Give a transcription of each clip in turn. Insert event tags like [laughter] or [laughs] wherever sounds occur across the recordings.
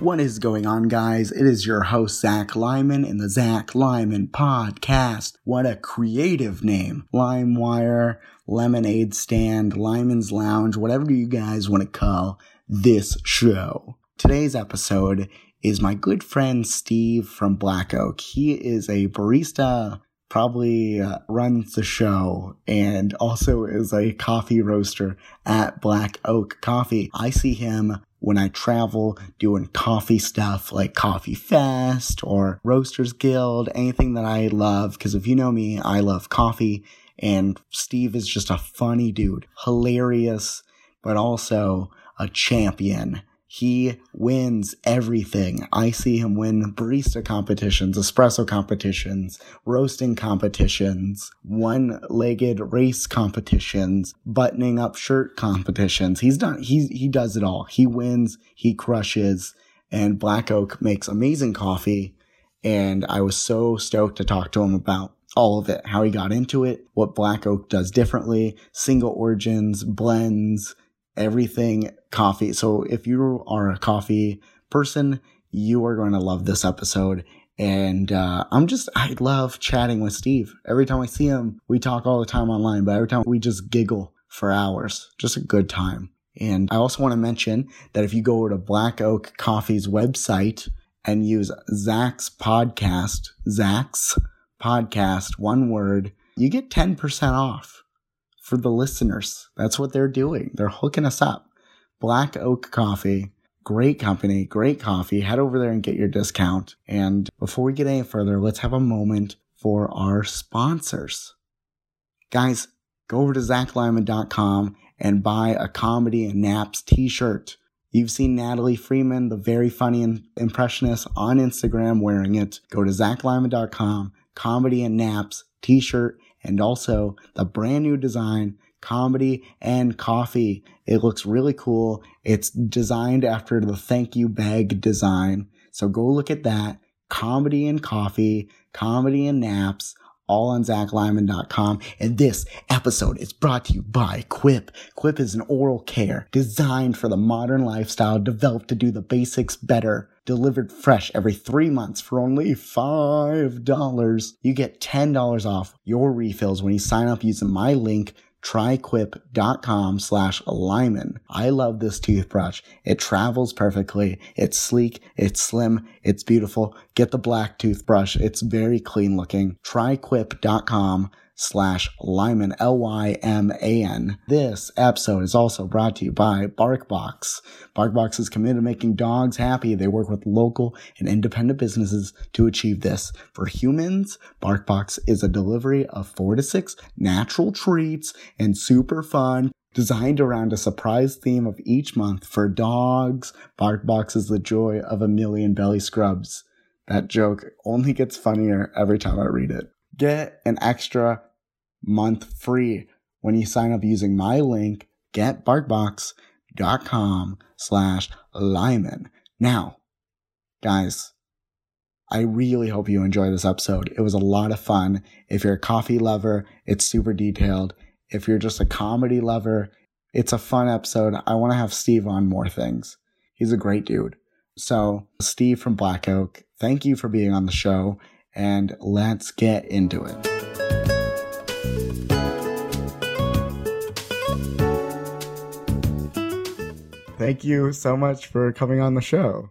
What is going on, guys? It is your host, Zach Lyman, in the Zach Lyman Podcast. What a creative name. LimeWire, Lemonade Stand, Lyman's Lounge, whatever you guys want to call this show. Today's episode is my good friend Steve from Black Oak. He is a barista, probably uh, runs the show, and also is a coffee roaster at Black Oak Coffee. I see him when I travel doing coffee stuff like Coffee Fest or Roasters Guild, anything that I love. Because if you know me, I love coffee. And Steve is just a funny dude, hilarious, but also a champion. He wins everything. I see him win barista competitions, espresso competitions, roasting competitions, one legged race competitions, buttoning up shirt competitions. He's done, he, he does it all. He wins, he crushes, and Black Oak makes amazing coffee. And I was so stoked to talk to him about all of it, how he got into it, what Black Oak does differently, single origins, blends, everything coffee. So if you are a coffee person, you are going to love this episode. And uh, I'm just, I love chatting with Steve. Every time I see him, we talk all the time online, but every time we just giggle for hours. Just a good time. And I also want to mention that if you go to Black Oak Coffee's website and use Zach's podcast, Zach's podcast, one word, you get 10% off for the listeners. That's what they're doing. They're hooking us up. Black Oak Coffee, great company, great coffee. Head over there and get your discount. And before we get any further, let's have a moment for our sponsors. Guys, go over to zachlyman.com and buy a comedy and naps t-shirt. You've seen Natalie Freeman, the very funny impressionist on Instagram wearing it. Go to zachlyman.com, comedy and naps t-shirt, and also the brand new design comedy and coffee. It looks really cool. It's designed after the thank you bag design. So go look at that. Comedy and coffee, comedy and naps, all on zachlyman.com. And this episode is brought to you by Quip. Quip is an oral care designed for the modern lifestyle, developed to do the basics better. Delivered fresh every three months for only $5. You get $10 off your refills when you sign up using my link tryquip.com slash Lyman. I love this toothbrush. It travels perfectly. It's sleek. It's slim. It's beautiful. Get the black toothbrush. It's very clean looking. Tryquip.com slash Lyman, L-Y-M-A-N. This episode is also brought to you by BarkBox. BarkBox is committed to making dogs happy. They work with local and independent businesses to achieve this. For humans, BarkBox is a delivery of four to six natural treats and super fun designed around a surprise theme of each month for dogs. BarkBox is the joy of a million belly scrubs. That joke only gets funnier every time I read it. Get an extra month free when you sign up using my link, getbarkbox.com slash Lyman. Now, guys, I really hope you enjoy this episode. It was a lot of fun. If you're a coffee lover, it's super detailed. If you're just a comedy lover, it's a fun episode. I want to have Steve on more things. He's a great dude. So, Steve from Black Oak, thank you for being on the show, and let's get into it. Thank you so much for coming on the show.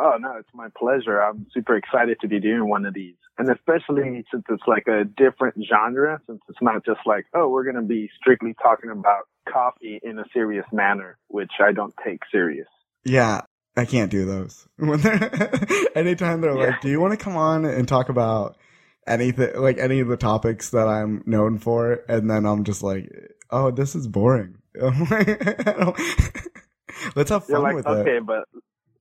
Oh, no, it's my pleasure. I'm super excited to be doing one of these. And especially since it's like a different genre, since it's not just like, oh, we're going to be strictly talking about coffee in a serious manner, which I don't take serious. Yeah, I can't do those. [laughs] Anytime they're yeah. like, do you want to come on and talk about anything, like any of the topics that I'm known for? And then I'm just like, oh, this is boring. [laughs] [laughs] Let's have fun like, with okay, it. Okay, but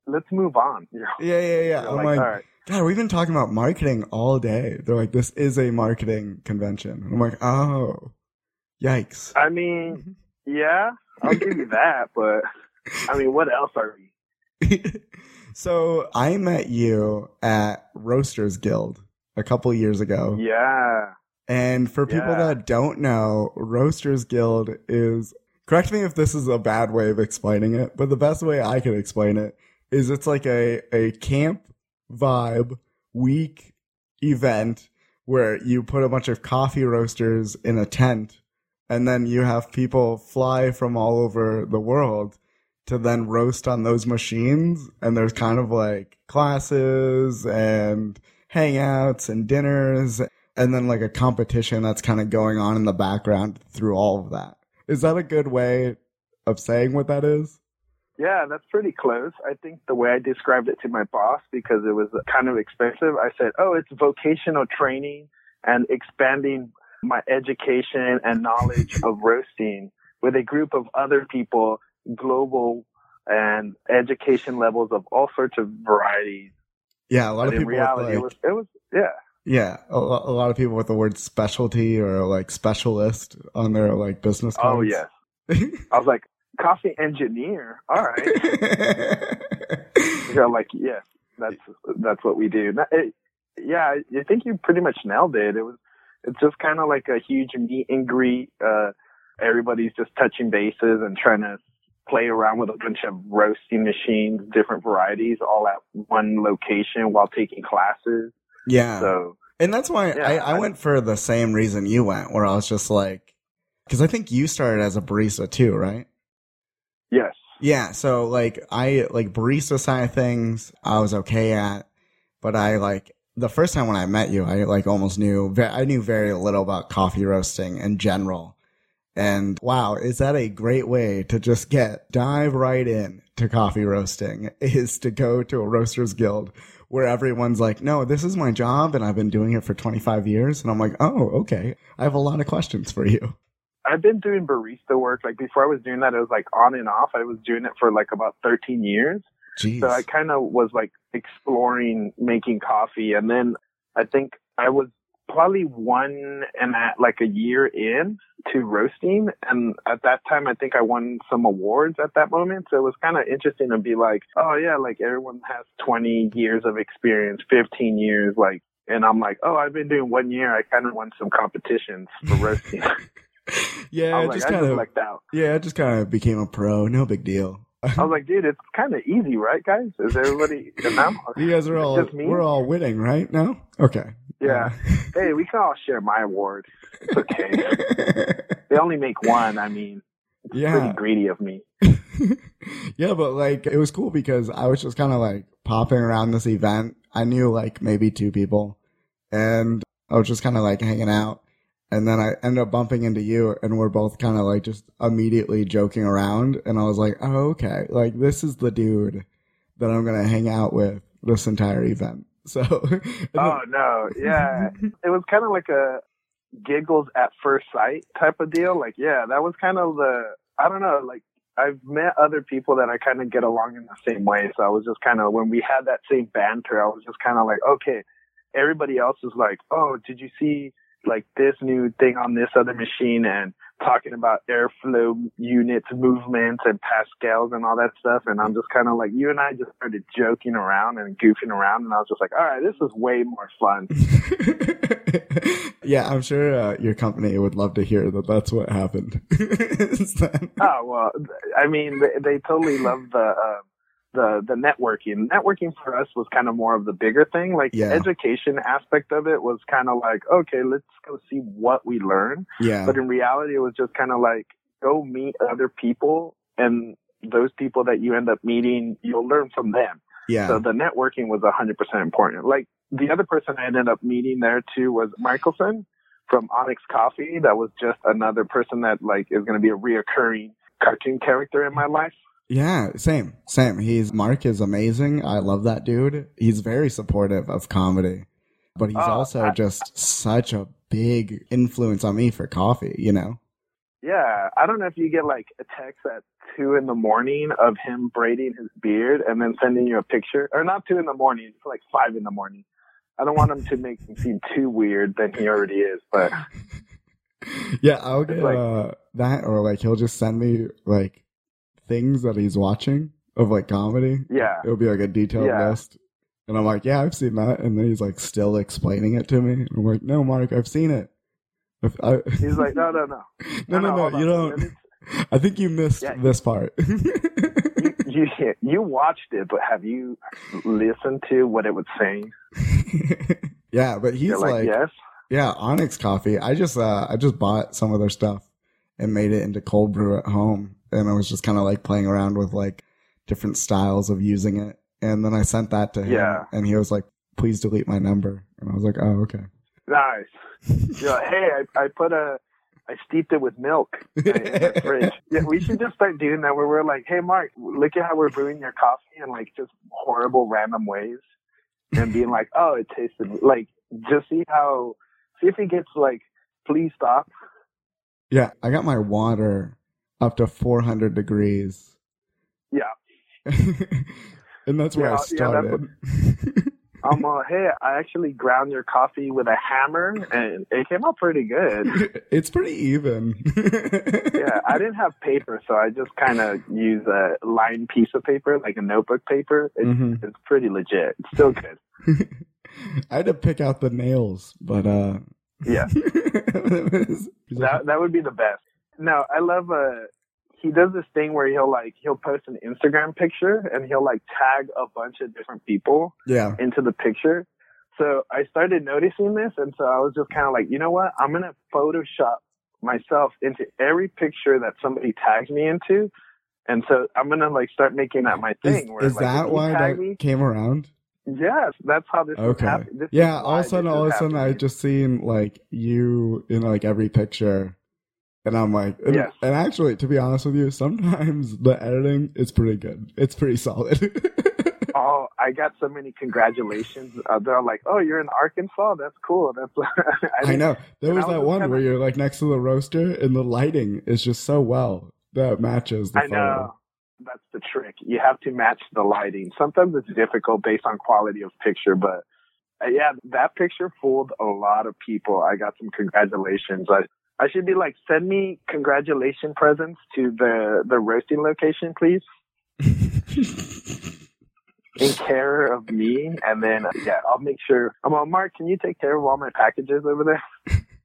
let's move on. [laughs] You're, yeah, yeah, yeah. I'm like, like right. God, we've been talking about marketing all day. They're like, this is a marketing convention. I'm like, oh, yikes. I mean, yeah, I'll give you that, but I mean, what else are we? so I met you at Roasters Guild a couple years ago. Yeah. And for people yeah. that don't know, Roasters Guild is correct me if this is a bad way of explaining it, but the best way I can explain it is it's like a, a camp vibe week event where you put a bunch of coffee roasters in a tent and then you have people fly from all over the world to then roast on those machines and there's kind of like classes and hangouts and dinners and then like a competition that's kind of going on in the background through all of that. Is that a good way of saying what that is? Yeah, that's pretty close. I think the way I described it to my boss, because it was kind of expensive, I said, oh, it's vocational training and expanding my education and knowledge of roasting with a group of other people, global and education levels of all sorts of varieties. Yeah, a lot But of in people. reality, like, it was, it was, yeah. yeah, a, a lot of people with the word specialty or like specialist on their like business cards. Oh, yes. I was like, coffee engineer. All right. [laughs] You're like, yes, that's that's what we do. It- yeah, I think you pretty much nailed it. It was it's just kind of like a huge meet and greet. Uh, everybody's just touching bases and trying to play around with a bunch of roasting machines, different varieties, all at one location while taking classes. yeah. So And that's why Yeah, I, I I- went for the same reason you went, where I was just like, because I think you started as a barista too, right? yes, Yeah. So like, I like barista side of things, I was okay at, but I like the first time when I met you, I like almost knew, I knew very little about coffee roasting in general. And wow, is that a great way to just get dive right in to coffee roasting [laughs] is to go to a roasters guild where everyone's like, no, this is my job and I've been doing it for 25 years. And I'm like, oh, okay. I have a lot of questions for you. I've been doing barista work. Like before I was doing that, it was like on and off. I was doing it for like about 13 years. Jeez. So I kind of was like exploring making coffee. And then I think I was probably one and a, like a year in to roasting. And at that time, I think I won some awards at that moment. So it was kind of interesting to be like, oh yeah, like everyone has 20 years of experience, 15 years, like, and I'm like, oh, I've been doing one year. I kind of won some competitions for roasting. [laughs] yeah, I just like, kind of, yeah, it just kind of became a pro. No big deal. I was like, dude, it's kind of easy, right, guys? Is everybody, [laughs] you? You guys are all, we're all winning, right? No? Okay. Yeah. [laughs] Hey, we can all share my award. It's okay. [laughs] they only make one. I mean, it's Yeah. pretty greedy of me. yeah, but like it was cool because I was just kind of like popping around this event. I knew like maybe two people and I was just kind of like hanging out. And then I ended up bumping into you and we're both kind of like just immediately joking around. And I was like, oh, okay. Like this is the dude that I'm going to hang out with this entire event. [laughs] So, Oh no, yeah. it was kind of like a giggles at first sight type of deal. Like, yeah, that was kind of the I don't know, like I've met other people that I kind of get along in the same way. So I was just kind of when we had that same banter, I was just kind of like, okay, everybody else is like, oh, did you see like this new thing on this other machine and talking about airflow units, movements, and pascals and all that stuff. And I'm just kind of like, you and I just started joking around and goofing around, and I was just like, all right, this is way more fun. [laughs] yeah, I'm sure uh, your company would love to hear that that's what happened. [laughs] That- Oh well, I mean, they, they totally love the uh, the the networking. Networking for us was kind of more of the bigger thing. Like Yeah. the education aspect of it was kind of like, okay, let's go see what we learn. yeah. But in reality, it was just kind of like go meet other people, and those people that you end up meeting, you'll learn from them. Yeah. So the networking was 100% important. Like the other person I ended up meeting there too was Michelson from Onyx Coffee. That was just another person that like is going to be a reoccurring cartoon character in my life. Yeah, same, same. He's Mark is amazing. I love that dude. He's very supportive of comedy, but he's Oh, also I- just such a big influence on me for coffee. You know? Yeah, I don't know if you get like a text at two in the morning of him braiding his beard and then sending you a picture, or not two in the morning, it's like five in the morning. I don't want him to make him seem too weird than he already is, but [laughs] yeah, I'll get like- uh, that, or like he'll just send me like things that he's watching of like comedy. yeah, It'll be like a detailed Yeah. list. And I'm like, yeah, I've seen that. And then he's like still explaining it to me. And I'm like, no, Mark, I've seen it. I, [laughs] he's like, no, [laughs] no, no, no, no, no, hold you on. don't. [laughs] I think you missed Yeah. this part. You, you you watched it, but have you listened to what it was saying? yeah, but he's like, like, yes. yeah, Onyx Coffee. I just uh I just bought some of their stuff and made it into cold brew at home, and I was just kind of like playing around with like different styles of using it, and then I sent that to him, Yeah. and he was like, "Please delete my number," and I was like, "Oh, okay." Nice. Like, hey, I, I put a, I steeped it with milk in my [laughs] fridge. Yeah, we should just start doing that where we're like, hey, Mark, look at how we're brewing your coffee in like just horrible random ways and being like, oh, it tasted like, just see how, see if he gets like, please stop. Yeah, I got my water up to 400 degrees. Yeah. [laughs] and that's where Yeah, I yeah, started. [laughs] I'm uh, hey, I actually ground your coffee with a hammer and it came out pretty good. [laughs] it's pretty even. yeah, I didn't have paper, so I just kind of use a lined piece of paper, like a notebook paper. It's, Mhm. it's pretty legit. It's still good. I had to pick out the nails, but uh Yeah. That that would be the best. No, I love uh he does this thing where he'll like he'll post an Instagram picture and he'll like tag a bunch of different people yeah. into the picture. So I started noticing this and so I was just kind of like, you know what? I'm going to Photoshop myself into every picture that somebody tags me into. And so I'm going to like start making that my Is, thing. where, is like, that why that me, came around? Yes, that's how this is Okay. is Yeah, all of a sudden all of a sudden I just seen like you in like every picture. And I'm like, and, Yes. and actually, to be honest with you, sometimes [laughs] the editing is pretty good. It's pretty solid. [laughs] Oh, I got so many congratulations. Uh, they're like, "Oh, you're in Arkansas. That's cool." That's [laughs] I didn't- know. There was I was that one kinda- where you're like next to the roaster and the lighting is just so well that matches the I photo. know. That's the trick. You have to match the lighting. Sometimes it's difficult based on quality of picture, but uh, yeah, that picture fooled a lot of people. I got some congratulations. I I should be like, send me congratulation presents to the the roasting location, please, [laughs] in care of me, and then uh, yeah, I'll make sure. I'm on Mark. Can you take care of all my packages over there?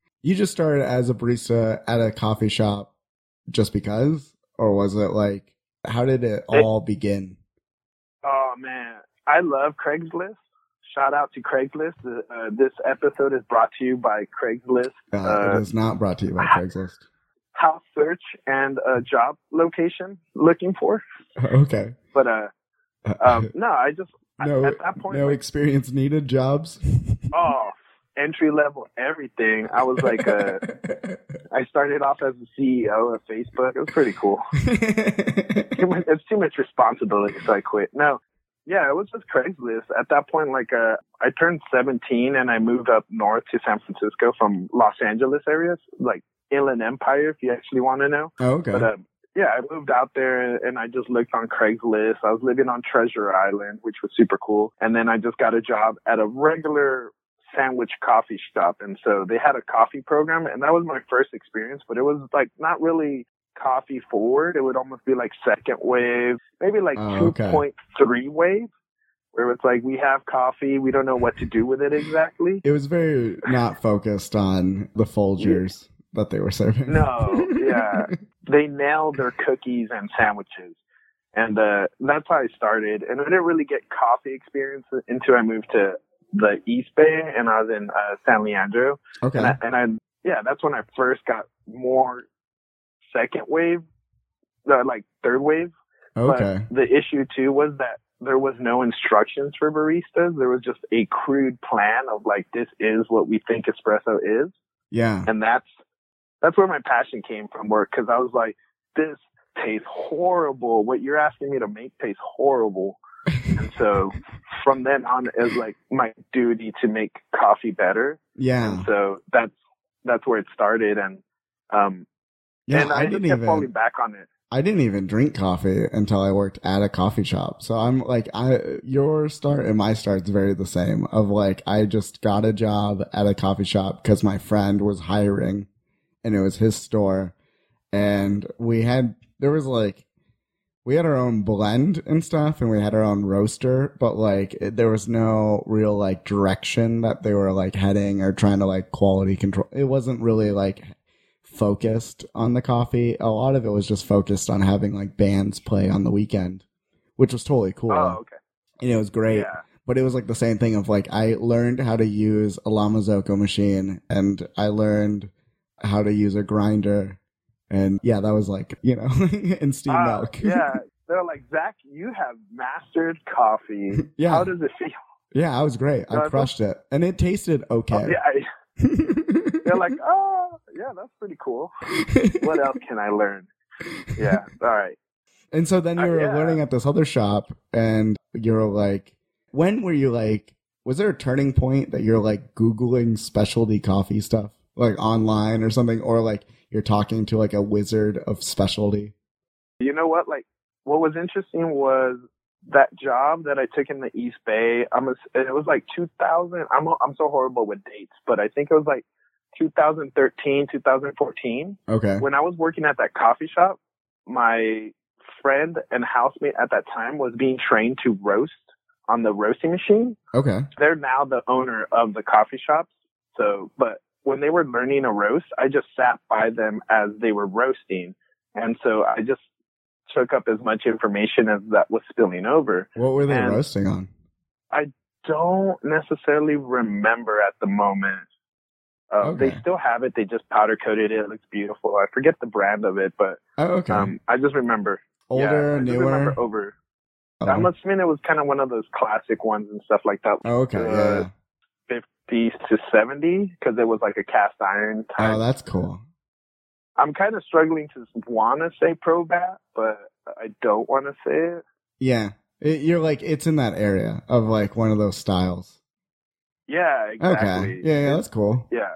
[laughs] you just started as a barista at a coffee shop just because? Or was it like, how did it all begin? Oh man, I love Craigslist. Shout out to Craigslist. Uh, this episode is brought to you by Craigslist, Uh, Uh, it is not brought to you by Craigslist. house search, and a job location looking for. [laughs] okay. But uh, um, no, I just no, at that point, no like, experience needed jobs. oh, entry level everything. I was like, uh, [laughs] I started off as the CEO of Facebook. It was pretty cool. [laughs] It's too much responsibility, so I quit. No, yeah, it was just Craigslist. At that point, like, uh, I turned 17 and I moved up north to San Francisco from Los Angeles areas, like Inland Empire, if you actually want to know. Oh, okay. But, um, yeah, I moved out there and I just looked on Craigslist. I was living on Treasure Island, which was super cool. And then I just got a job at a regular sandwich coffee shop. And so they had a coffee program and that was my first experience, but it was like not really coffee forward. It would almost be like second wave, maybe like Oh, okay. 2.3 wave, where it's like we have coffee. We don't know what to do with it exactly. it was very not focused on the Folgers that they were serving. No, [laughs] yeah. they nailed their cookies and sandwiches. And uh, that's how I started. And I didn't really get coffee experience until I moved to the East Bay and I was in uh, San Leandro. okay. And I, and I, yeah, that's when I first got more second wave, uh, like third wave. okay. But the issue too was that there was no instructions for baristas. There was just a crude plan of like, this is what we think espresso is Yeah. and that's that's where my passion came from work because I was like, this tastes horrible. What you're asking me to make tastes horrible. And so [laughs] from then on, it was like my duty to make coffee better. Yeah. And so that's that's where it started, and um, Yeah. and I, I, didn't even. falling back on it. I didn't even drink coffee until I worked at a coffee shop. So I'm like, I your start and my start's very the same. Of like, I just got a job at a coffee shop because my friend was hiring, and it was his store, and we had there was like. We had our own blend and stuff, and we had our own roaster, but like it, there was no real like direction that they were like heading or trying to like quality control. It wasn't really like focused on the coffee. A lot of it was just focused on having like bands play on the weekend. which was totally cool. Oh, okay. And it was great. Yeah. But it was like the same thing of like I learned how to use a La Marzocco machine and I learned how to use a grinder. And yeah, that was like, you know, [laughs] in steam Uh, milk. yeah. [laughs] They're like, Zach, you have mastered coffee. [laughs] Yeah. How does it feel? Yeah, I was great. I crushed it. And it tasted okay. Oh, yeah. I- They're like, oh, yeah, that's pretty cool. [laughs] What else can I learn? Yeah. All right. And so then you Uh, were yeah. learning at this other shop, and you were like, when were you like, was there a turning point that you're like Googling specialty coffee stuff, like online or something, or like you're talking to like a wizard of specialty? You know what? Like, what was interesting was that job that I took in the East Bay. I'm a, it was like 2000. I'm I'm so horrible with dates, but I think it was like 2013, 2014. Okay. When I was working at that coffee shop, my friend and housemate at that time was being trained to roast on the roasting machine. Okay. They're now the owner of the coffee shops. So, but when they were learning a roast, I just sat by them as they were roasting. And so I just took up as much information as that was spilling over. What were they And- roasting on? I don't necessarily remember at the moment. Uh, Okay. They still have it. They just powder coated it. It looks beautiful. I forget the brand of it, but Oh, okay. um, I just remember. Older, yeah, I newer. remember over. Oh. I'm assuming it was kind of one of those classic ones and stuff like that. Oh, okay. uh, yeah. 50s to 70 because it was like a cast iron time. Oh, that's cool. I'm kind of struggling to want to say Probat, but I don't want to say it. Yeah. It, you're like, it's in that area of like one of those styles. Yeah, exactly. Okay. Yeah, yeah, that's cool. Yeah.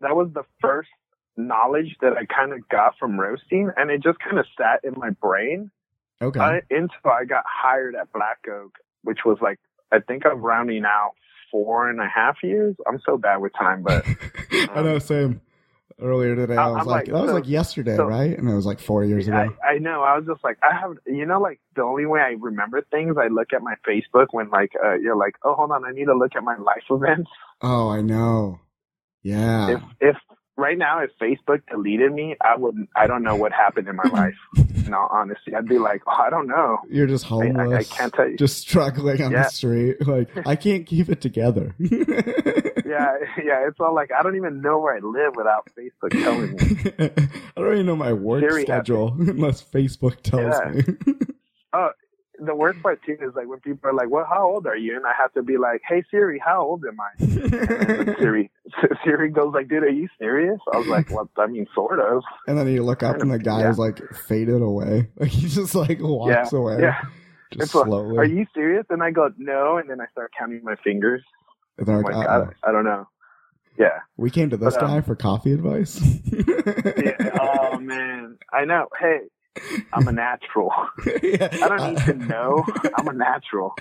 That was the first knowledge that I kind of got from roasting, and it just kind of sat in my brain Okay. I, until I got hired at Black Oak, which was like, I think I'm rounding out four and a half years. I'm so bad with time, but [laughs] I know, same. Earlier today, I I- was I'm like, like, that was like yesterday, so- right? And it was like four years I, ago. I know. I was just like, I have, you know, like the only way I remember things, I look at my Facebook when like, uh, you're like, oh, hold on, I need to look at my life events. Oh, I know. Yeah. If, if right now, if Facebook deleted me, I wouldn't, I don't know what happened in my [laughs] life. In all honesty, I'd be like, oh, I don't know. You're just I, I, I can't tell you. Just struggling on Yeah. the street. Like, I can't keep it together. [laughs] yeah, [laughs] yeah. It's all like, I don't even know where I live without Facebook telling me. [laughs] I don't even know my work schedule [laughs] unless Facebook tells Yeah. me. Oh, the worst part too is like when people are like, well, how old are you? And I have to be like, hey Siri, how old am I? And Siri, Siri goes like, dude, are you serious? I was like, well, I mean, sort of. and then you look up and the guy Yeah. is like faded away. Like he just like walks Yeah, away. Yeah. Just It's like, slowly. Are you serious? And I go, no. And then I start counting my fingers. And they're I'm like, like, I, I don't know. Yeah. we came to this But, um, guy for coffee advice. [laughs] yeah. Oh man. I know. Hey, I'm a natural. Yeah. [laughs] I don't need to know. I'm a natural.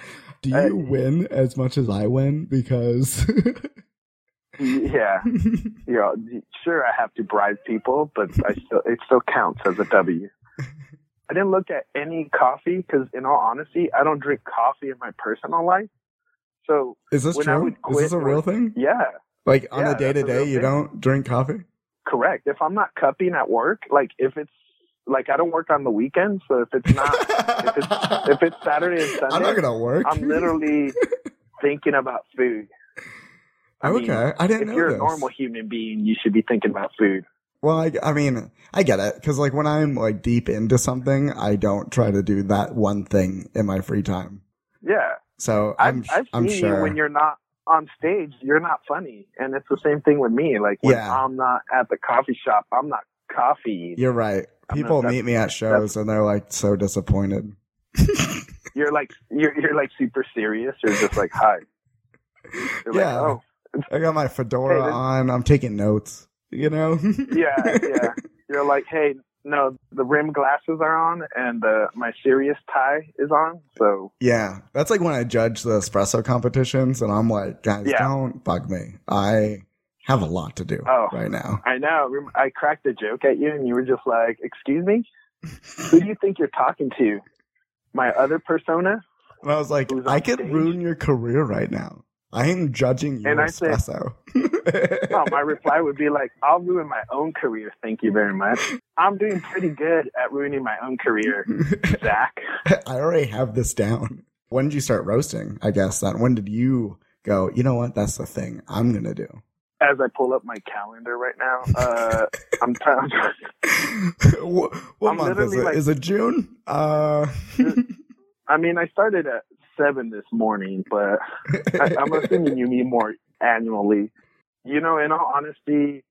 Do Hey. you win as much as I win? Because [laughs] Yeah. You know, sure, I have to bribe people, but I still it still counts as a W. I didn't look at any coffee because, in all honesty, I don't drink coffee in my personal life. So is this true? would Is this a real thing? yeah, Like on Yeah, a day to day, you thing. don't drink coffee? correct. If I'm not cupping at work, like if it's like I don't work on the weekends, so if it's not if it's [laughs] if it's Saturday and Sunday, I'm not gonna work. I'm literally [laughs] thinking about food. I mean, okay, I didn't if you're this. a normal human being, you should be thinking about food. Well, I, I mean, I get it because like when I'm like deep into something, I don't try to do that one thing in my free time. Yeah. So I've, I'm I've I'm seen sure. you when you're not on stage, you're not funny. And it's the same thing with me. Like when Yeah. I'm not at the coffee shop, I'm not coffee. You're right. I'm People meet me at shows and they're like so disappointed. [laughs] You're like you're you're like super serious. You're just like hi. You're Yeah. like, oh I got my fedora Hey, this- on. I'm taking notes. You know? yeah, yeah. [laughs] You're like, hey, no, the rim glasses are on and uh, my serious tie is on. So Yeah, that's like when I judge the espresso competitions, and I'm like, guys, Yeah. don't bug me. I have a lot to do Oh. right now. I know. I cracked a joke at you, and you were just like, "Excuse me, [laughs] who do you think you're talking to? My other persona?" And I was like, I could stage? ruin your career right now. I am judging you, And I said-. [laughs] No, my reply would be like, I'll ruin my own career. Thank you very much. I'm doing pretty good at ruining my own career, [laughs] Zach. I already have this down. When did you start roasting? I guess that. When did you go? You know what? That's the thing I'm gonna do. As I pull up my calendar right now, uh, I'm trying. [laughs] what what I'm month is literally it? like- is it June? Uh, I mean, I started at seven this morning, but I, I'm assuming you mean more annually. You know, in all honesty,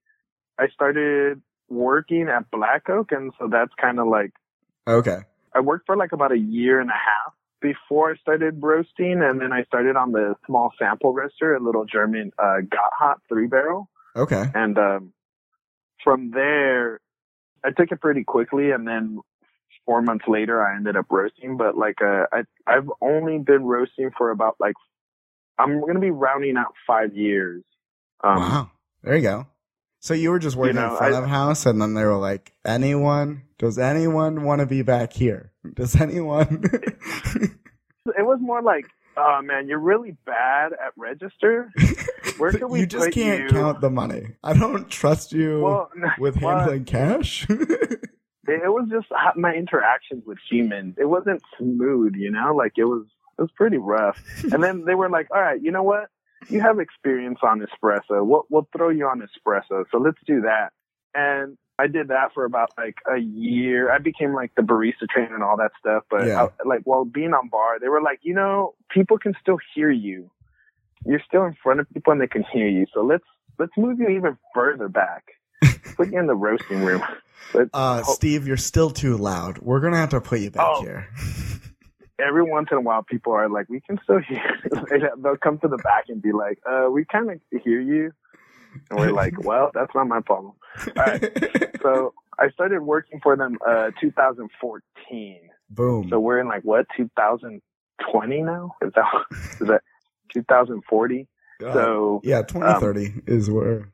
I started working at Black Oak, and so that's kind of like okay. I worked for like about a year and a half before I started roasting, and then I started on the small sample roaster, a little German uh, Hot three barrel, Okay. and um, from there, I took it pretty quickly, and then four months later, I ended up roasting. But like, uh, I I've only been roasting for about like I'm gonna be rounding out five years. Um, wow. There you go. So you were just working know, in front I- of house, and then they were like, "Anyone? Does anyone want to be back here? Does anyone?" [laughs] It was more like, oh man, you're really bad at register. [laughs] Where can we you just can't you? count the money. I don't trust you Well, [laughs] with well, handling cash. It was just uh, my interactions with humans. It wasn't smooth, you know, like it was, it was pretty rough. [laughs] And then they were like, all right, you know what? You have experience on espresso. We'll, we'll throw you on espresso. So let's do that. And I did that for about like a year. I became like the barista trainer and all that stuff. But Yeah. I, like while being on bar, they were like, you know, people can still hear you. You're still in front of people and they can hear you. So let's, let's move you even further back. Put you in the roasting room. [laughs] Uh. Steve, you're still too loud. We're gonna have to put you back Oh. here. [laughs] every once in a while, people are like, "We can still hear." [laughs] They'll come to the back and be like, "Uh, we kind of hear you," and we're like, "Well, that's not my problem." All right. So I started working for them uh 2014. Boom. So we're in like what 2020 now? Is that is that 2040? Uh, So yeah, 2030 is where.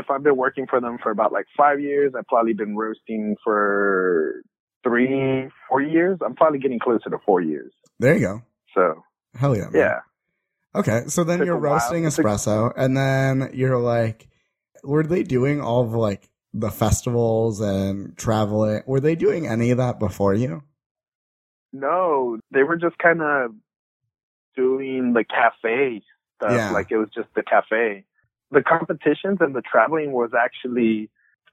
If I've been working for them for about like five years, I've probably been roasting for three, four years. I'm probably getting closer to four years. There you go. So Hell yeah. man. yeah. Okay, so then you're a while. roasting espresso, and then you're like, were they doing all of like the festivals and traveling? Were they doing any of that before you? No, they were just kind of doing the cafe stuff. Yeah. Like it was just the cafe. The competitions and the traveling was actually,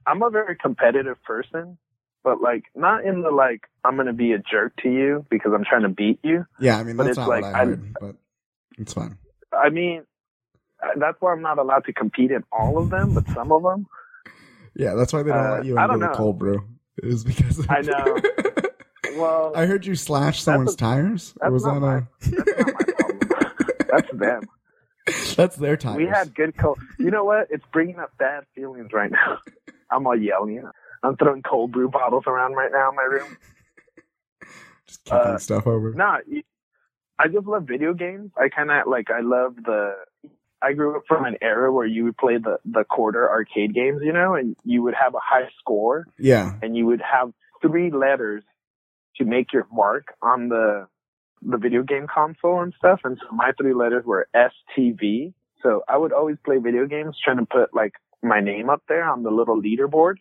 I'm a very competitive person, but like not in the like, I'm going to be a jerk to you because I'm trying to beat you. Yeah, I mean But that's it's not like, what I I- heard, but it's fine. I mean, that's why I'm not allowed to compete in all of them, but some of them. Yeah, that's why they don't Uh, let you into the cold brew. Is because I know. [laughs] Well, I heard you slash someone's a- tires. That's was that a? that's not my problem. [laughs] that's them. [laughs] That's their time. We had good cold. You know what? It's bringing up bad feelings right now. [laughs] I'm all yelling. I'm throwing cold brew bottles around right now in my room. just kicking uh, stuff over. Nah, I just love video games. I kind of like. I love the. I grew up from an era where you would play the the quarter arcade games, you know, and you would have a high score, Yeah, and you would have three letters to make your mark on the the video game console and stuff. And so my three letters were STV. So I would always play video games trying to put like my name up there on the little leaderboard.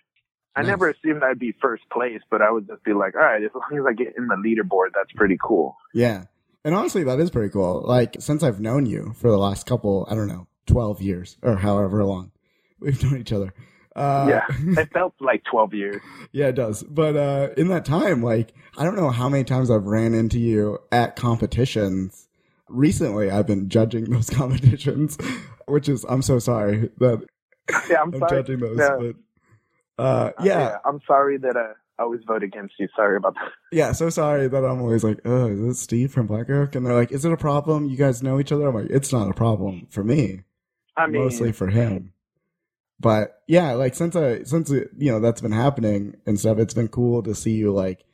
I Nice. never assumed I'd be first place, but I would just be like, all right, as long as I get in the leaderboard, that's pretty cool. yeah. And honestly, that is pretty cool. Like since I've known you for the last couple, I don't know, twelve years or however long we've known each other. Uh, yeah. It felt like 12 years. [laughs] Yeah, it does. But uh in that time, like I don't know how many times I've ran into you at competitions. Recently, I've been judging those [laughs] competitions, which is I'm so sorry that [laughs] Yeah, I'm I'm sorry. judging those. Yeah. But uh yeah, I'm sorry that uh, I always vote against you. Sorry about that. yeah, so sorry that I'm always like, oh, is this Steve from Black Oak? And they're like, is it a problem? You guys know each other? I'm like, it's not a problem for me. I mean, mostly for him. But yeah, like since I since you know that's been happening and stuff, it's been cool to see you like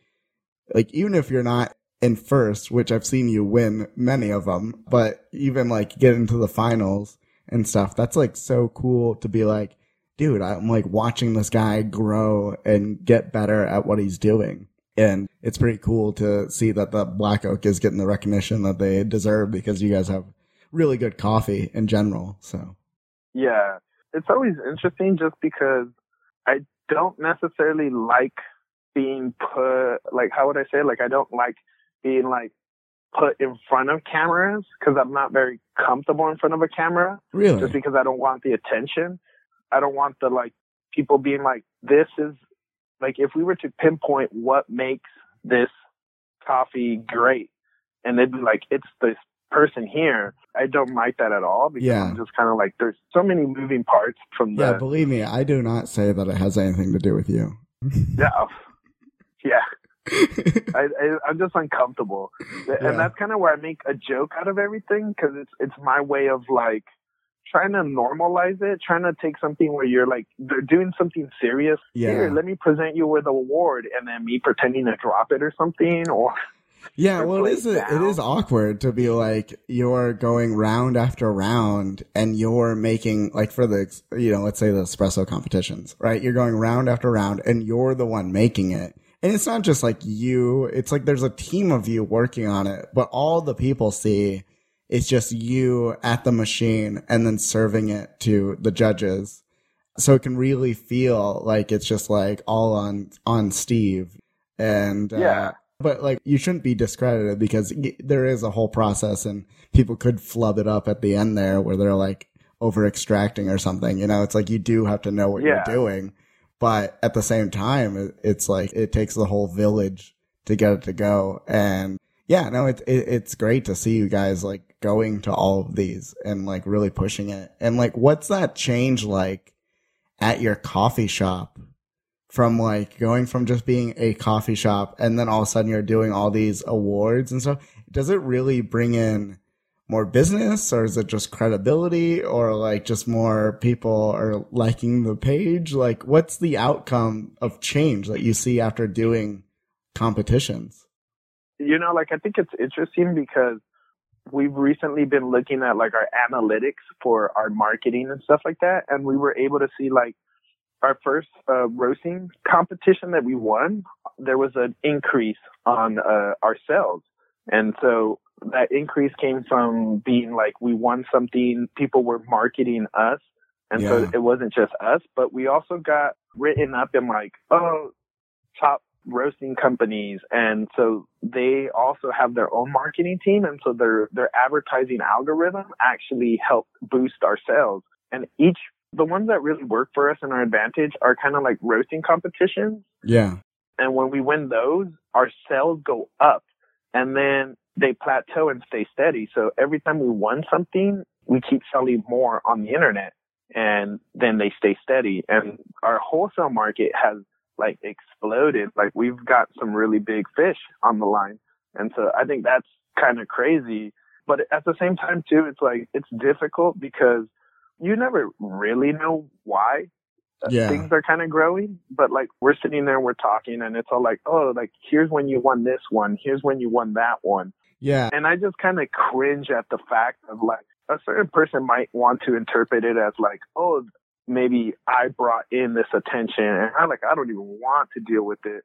like even if you're not in first, which I've seen you win many of them, but even like get into the finals and stuff, that's like so cool to be like, dude, I'm like watching this guy grow and get better at what he's doing. And it's pretty cool to see that the Black Oak is getting the recognition that they deserve because you guys have really good coffee in general. So yeah, it's always interesting just because I don't necessarily like being put like how would I say like I don't like being like put in front of cameras because I'm not very comfortable in front of a camera. Really? Just because I don't want the attention. I don't want the like people being like, this is like if we were to pinpoint what makes this coffee great and they'd be like, it's this person here. I don't like that at all because Yeah. I'm just kind of like, there's so many moving parts from the, yeah, believe me, I do not say that it has anything to do with you. [laughs] yeah, yeah. [laughs] I, I, I'm just uncomfortable, Yeah. and that's kind of where I make a joke out of everything because it's it's my way of like trying to normalize it, trying to take something where you're like they're doing something serious. Yeah. Here, let me present you with an award, and then me pretending to drop it or something, or Yeah, well, it is it is awkward to be like you're going round after round and you're making like for the you know let's say the espresso competitions, right? You're going round after round and you're the one making it. And it's not just like you, it's like there's a team of you working on it, but all the people see is just you at the machine and then serving it to the judges. So it can really feel like it's just like all on on Steve and uh, Yeah. But like you shouldn't be discredited because there is a whole process and people could flub it up at the end there where they're like over extracting or something you know? It's like you do have to know what Yeah. you're doing. But at the same time it's like it takes the whole village to get it to go. And yeah no it, it it's great to see you guys like going to all of these and like really pushing it. And like what's that change like at your coffee shop from like going from just being a coffee shop and then all of a sudden you're doing all these awards and stuff does it really bring in more business or is it just credibility or like just more people are liking the page? Like what's the outcome of change that you see after doing competitions? You know, like I think it's interesting because we've recently been looking at like our analytics for our marketing and stuff like that, and we were able to see like our first uh, roasting competition that we won, there was an increase on uh, our sales, and so that increase came from being like we won something, people were marketing us, and Yeah. so it wasn't just us, but we also got written up in like oh top roasting companies. And so they also have their own marketing team. And so their their advertising algorithm actually helped boost our sales. And each the ones that really work for us and our advantage are kind of like roasting competitions yeah and when we win those our sales go up and then they plateau and stay steady so every time we won something we keep selling more on the internet and then they stay steady and our wholesale market has like exploded. Like we've got some really big fish on the line. And so I think that's kind of crazy. But at the same time too, it's like, it's difficult because you never really know why uh, Yeah. things are kind of growing. But like we're sitting there, we're talking and it's all like, oh, like here's when you won this one. Here's when you won that one. yeah And I just kind of cringe at the fact of like a certain person might want to interpret it as like, oh, maybe I brought in this attention and I like, I don't even want to deal with it.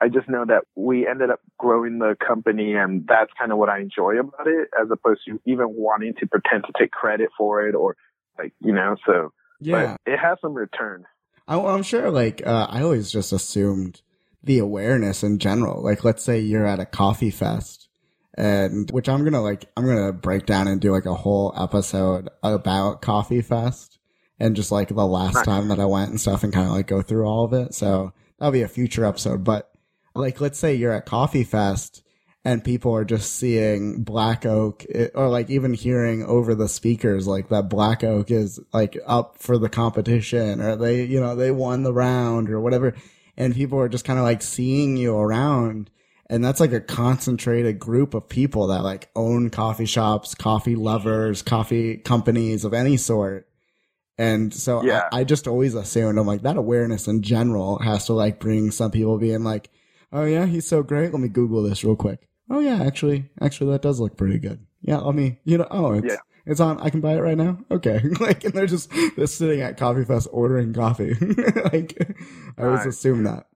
I just know that we ended up growing the company and that's kind of what I enjoy about it as opposed to even wanting to pretend to take credit for it or like, you know, so, yeah but it has some return. I, I'm sure, like, uh, I always just assumed the awareness in general. Like, let's say you're at a coffee fest, and which I'm gonna like, I'm gonna break down and do like a whole episode about Coffee Fest and just like the last time that I went and stuff and kind of like go through all of it. So that'll be a future episode. But like, let's say you're at Coffee Fest and people are just seeing Black Oak or like even hearing over the speakers like that Black Oak is like up for the competition or they, you know, they won the round or whatever. And people are just kind of like seeing you around. And that's like a concentrated group of people that like own coffee shops, coffee lovers, coffee companies of any sort. And so Yeah. I, I just always assumed I'm like that awareness in general has to like bring some people being like, oh yeah, he's so great. Let me Google this real quick. Oh yeah, actually, actually that does look pretty good. Yeah, let me, you know, oh it's Yeah. it's on. I can buy it right now. Okay, [laughs] like and they're just they're sitting at Coffee Fest ordering coffee. [laughs] like I always Right. assume that.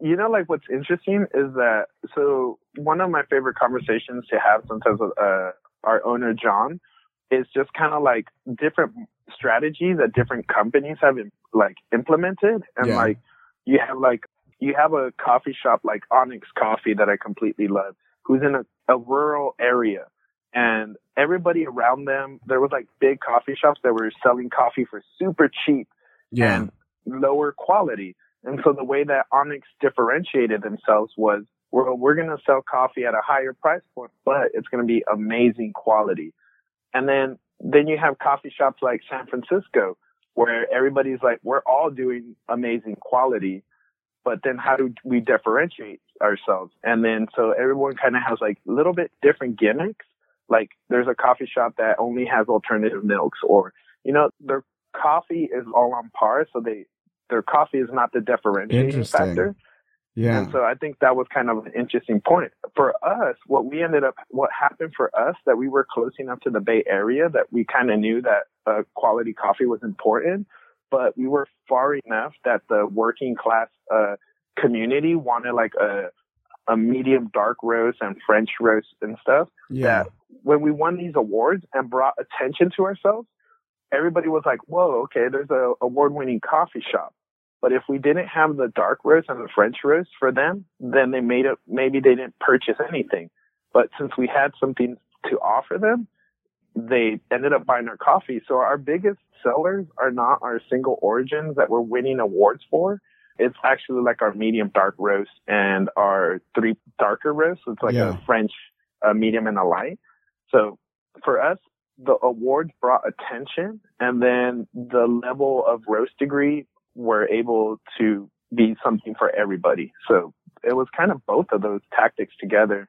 you know, like what's interesting is that so one of my favorite conversations to have sometimes with uh, our owner John is just kind of like different strategies that different companies have like implemented. And Yeah. like you have like, you have a coffee shop like Onyx Coffee that I completely love, who's in a, a rural area. And everybody around them, there was like big coffee shops that were selling coffee for super cheap Yeah. and lower quality. And so the way that Onyx differentiated themselves was, well, we're going to sell coffee at a higher price point, but it's going to be amazing quality. And then, then you have coffee shops like San Francisco where everybody's like, we're all doing amazing quality, but then how do we differentiate ourselves? And then so everyone kind of has like a little bit different gimmicks. Like there's a coffee shop that only has alternative milks or, you know, their coffee is all on par. So they, their coffee is not the differentiating factor. yeah. And so I think that was kind of an interesting point. For us, what we ended up, what happened for us that we were close enough to the Bay Area that we kind of knew that uh, quality coffee was important, but we were far enough that the working class uh, community wanted like a, a medium dark roast and French roast and stuff yeah. that when we won these awards and brought attention to ourselves, everybody was like, whoa, okay, there's a award winning coffee shop. But if we didn't have the dark roast and the French roast for them, then they made it, maybe they didn't purchase anything. But since we had something to offer them, they ended up buying our coffee. So our biggest sellers are not our single origins that we're winning awards for. It's actually like our medium dark roast and our three darker roasts. It's like Yeah. a French, a medium and a light. So for us, the awards brought attention and then the level of roast degree were able to be something for everybody. So it was kind of both of those tactics together.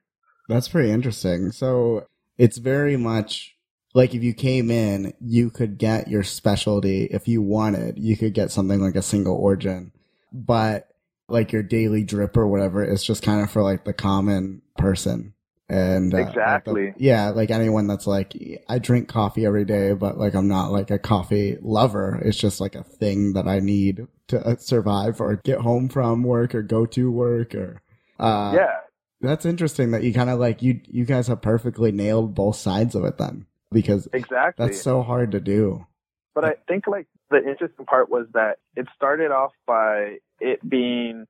That's pretty interesting. So it's very much like if you came in, you could get your specialty if you wanted. You could get something like a single origin, but like your daily drip or whatever is just kind of for like the common person. And uh, like the- Exactly. yeah, like anyone that's like, I drink coffee every day, but like I'm not like a coffee lover. It's just like a thing that I need to uh, survive or get home from work or go to work or, uh, yeah. that's interesting that you kind of like you you guys have perfectly nailed both sides of it then because Exactly. that's so hard to do. But I think like the interesting part was that it started off by it being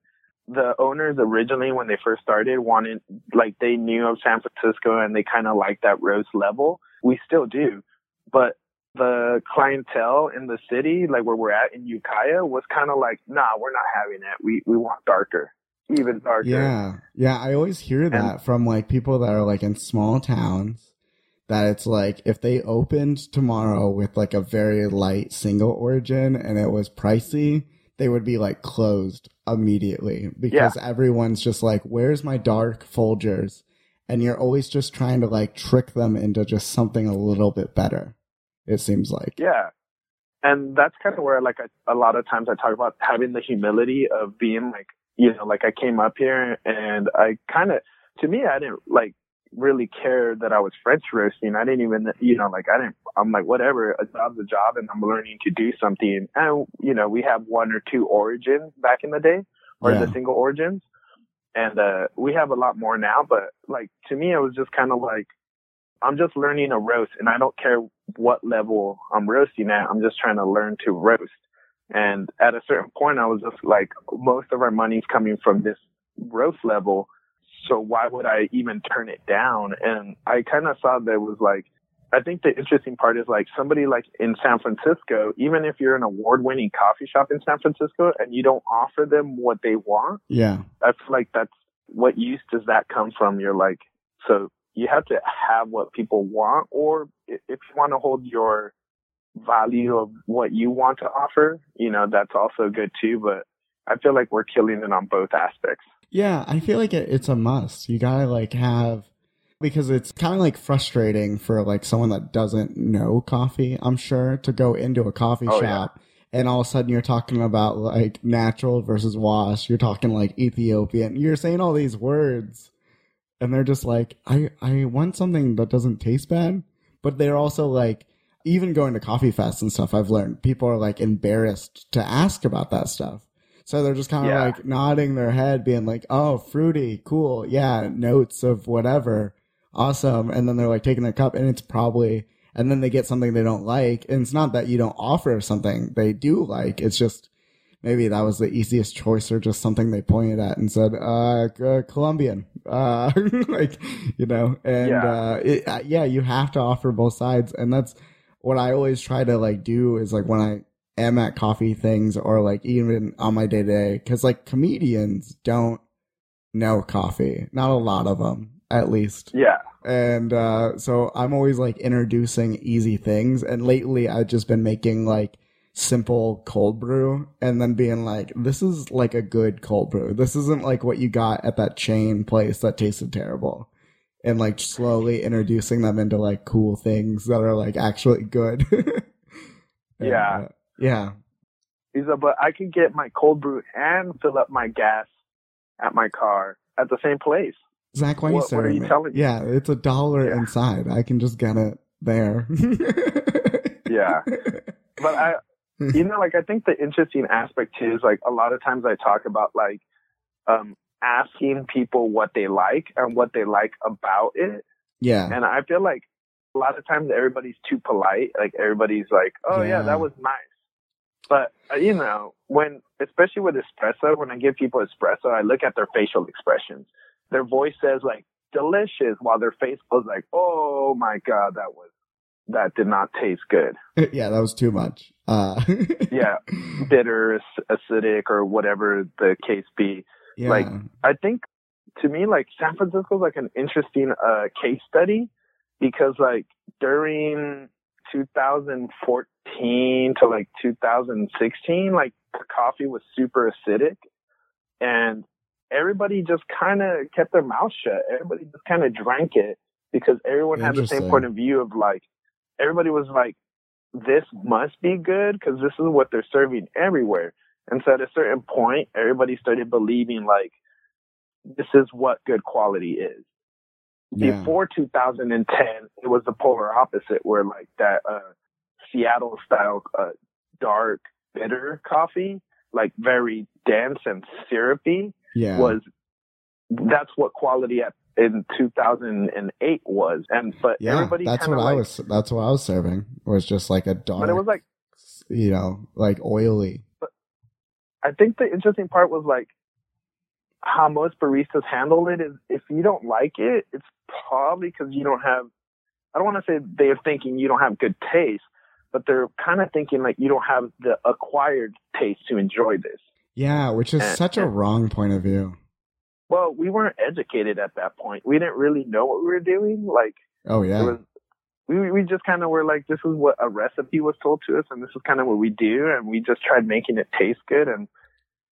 the owners originally when they first started wanted like they knew of San Francisco and they kind of liked that roast level. We still do, but the clientele in the city, like where we're at in Ukiah, was kind of like, nah, we're not having it. We we want darker, even darker. Yeah. Yeah, I always hear that from like people that are like in small towns that it's like if they opened tomorrow with like a very light single origin and it was pricey, they would be like closed immediately because everyone's just like, where's my dark Folgers? And you're always just trying to like trick them into just something a little bit better. It seems like. Yeah. And that's kind of where like I, a lot of times I talk about having the humility of being like, you know, like I came up here and I kind of, to me, I didn't like really care that I was French roasting. I didn't even, you know, like I didn't, I'm like, whatever, a job's a job and I'm learning to do something. And, you know, we have one or two origins back in the day or Yeah. the single origins. And, uh, we have a lot more now, but like to me, it was just kind of like, I'm just learning a roast and I don't care what level I'm roasting at. I'm just trying to learn to roast. And at a certain point, I was just like, most of our money's coming from this roast level. So why would I even turn it down? And I kind of saw that it was like, I think the interesting part is like somebody like in San Francisco, even if you're an award winning coffee shop in San Francisco and you don't offer them what they want, Yeah. Feel like that's what use does that come from? You're like, so you have to have what people want, or if you want to hold your value of what you want to offer, you know, that's also good too. But I feel like we're killing it on both aspects. Yeah, I feel like it, it's a must. You gotta like have because it's kind of like frustrating for like someone that doesn't know coffee. I'm sure to go into a coffee Oh, shop and all of a sudden you're talking about like natural versus wash. You're talking like Ethiopian. You're saying all these words, and they're just like, I I want something that doesn't taste bad, but they're also like. Even going to coffee fests and stuff, I've learned people are like embarrassed to ask about that stuff. So they're just kind of Yeah. like nodding their head, being like, "Oh, fruity, cool, yeah, notes of whatever, awesome." And then they're like taking a cup, and it's probably and then they get something they don't like. And it's not that you don't offer something they do like. It's just maybe that was the easiest choice or just something they pointed at and said, uh, uh Colombian, uh, [laughs] like, you know, and, yeah. uh, it, uh, yeah, you have to offer both sides. And that's what I always try to like do is like when I am at coffee things or like even on my day to day, cause like comedians don't know coffee, not a lot of them at least. Yeah and uh, so I'm always like introducing easy things. And lately, I've just been making like simple cold brew, and then being like, "This is like a good cold brew. This isn't like what you got at that chain place that tasted terrible." And like slowly introducing them into like cool things that are like actually good. [laughs] and, yeah, uh, yeah. Isa, but I can get my cold brew and fill up my gas at my car at the same place. Zach, why are you what, what are you telling me? Yeah, it's a dollar yeah. inside. I can just get it there. [laughs] yeah. But I, you know, like, I think the interesting aspect too is like a lot of times I talk about like, um, asking people what they like and what they like about it. Yeah. And I feel like a lot of times everybody's too polite. Like everybody's like, oh yeah, yeah that was nice. But uh, you know, when especially with espresso, when I give people espresso, I look at their facial expressions their voice says like delicious while their face was like, oh my God, that was, that did not taste good. [laughs] yeah, that was too much. Uh. [laughs] yeah, bitter, acidic, or whatever the case be. Yeah. Like, I think to me, like San Francisco is like an interesting uh, case study because like during 2014 to like 2016, like the coffee was super acidic and everybody just kind of kept their mouth shut. Everybody just kind of drank it because everyone had the same point of view of like, everybody was like, this must be good because this is what they're serving everywhere. And so at a certain point, everybody started believing like, this is what good quality is. Yeah. Before 2010, it was the polar opposite where like that, uh, Seattle style, uh, dark, bitter coffee, like very dense and syrupy yeah. was that's what quality at in 2008 was and but yeah, everybody that's what like, I was that's what I was serving was just like a dark but it was like you know like oily but I think the interesting part was like how most baristas handle it is if you don't like it it's probably because you don't have I don't want to say they're thinking you don't have good taste but they're kind of thinking like you don't have the acquired taste to enjoy this yeah, which is and, such a wrong point of view. Well, we weren't educated at that point. We didn't really know what we were doing. Like, oh yeah, was, we we just kind of were like, this is what a recipe was told to us, and this is kind of what we do, and we just tried making it taste good, and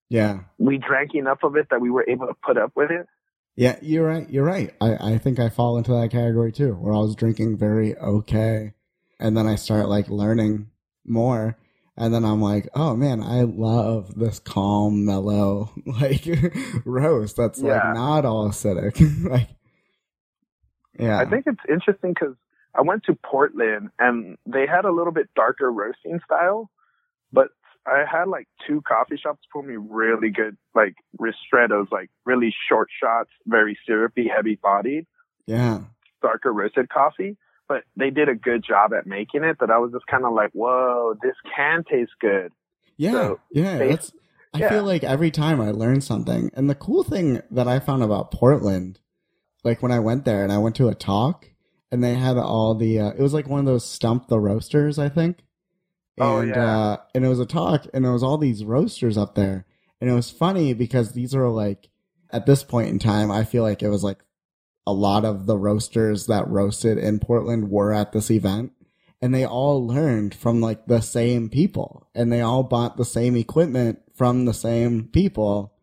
yeah, we drank enough of it that we were able to put up with it. Yeah, you're right. You're right. I, I think I fall into that category too, where I was drinking very okay. And then I start like learning more. And then I'm like, oh man, I love this calm, mellow, [laughs] like roast that's yeah. like not all acidic. [laughs] like, yeah. I think it's interesting because I went to Portland and they had a little bit darker roasting style, but I had like two coffee shops pull me really good, like ristrettos, like really short shots, very syrupy, heavy bodied. Yeah. Darker roasted coffee but they did a good job at making it that I was just kind of like, whoa, this can taste good. Yeah. So yeah. That's, I yeah. feel like every time I learn something. And the cool thing that I found about Portland, like when I went there and I went to a talk and they had all the, uh, it was like one of those stump the roasters, I think. Oh, and, oh, yeah. uh, and it was a talk and there was all these roasters up there. And it was funny because these are like, at this point in time, I feel like it was like a lot of the roasters that roasted in Portland were at this event and they all learned from like the same people and they all bought the same equipment from the same people.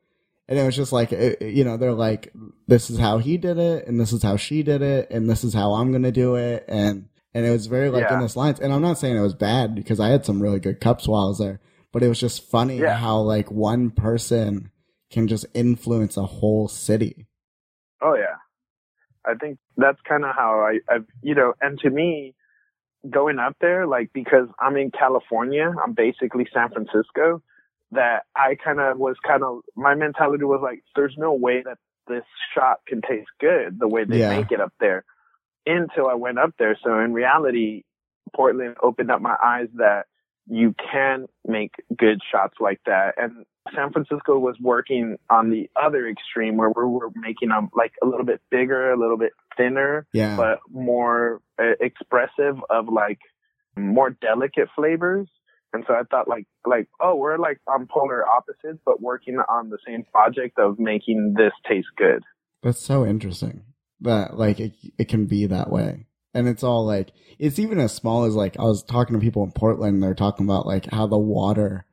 And it was just like, you know, they're like, this is how he did it and this is how she did it and this is how I'm going to do it. And, and it was very like yeah. in this lines. And I'm not saying it was bad because I had some really good cups while I was there, but it was just funny yeah. how like one person can just influence a whole city. Oh yeah. I think that's kind of how I, I've, you know, and to me, going up there, like, because I'm in California, I'm basically San Francisco, that I kind of was kind of, my mentality was like, there's no way that this shot can taste good the way they yeah. make it up there until I went up there. So in reality, Portland opened up my eyes that you can make good shots like that. And San Francisco was working on the other extreme where we were making them like a little bit bigger, a little bit thinner, Yeah. but more uh, expressive of like more delicate flavors. And so I thought like, like, oh, we're like on polar opposites, but working on the same project of making this taste good. That's so interesting that like it, it can be that way. And it's all like, it's even as small as like, I was talking to people in Portland, they're talking about like how the water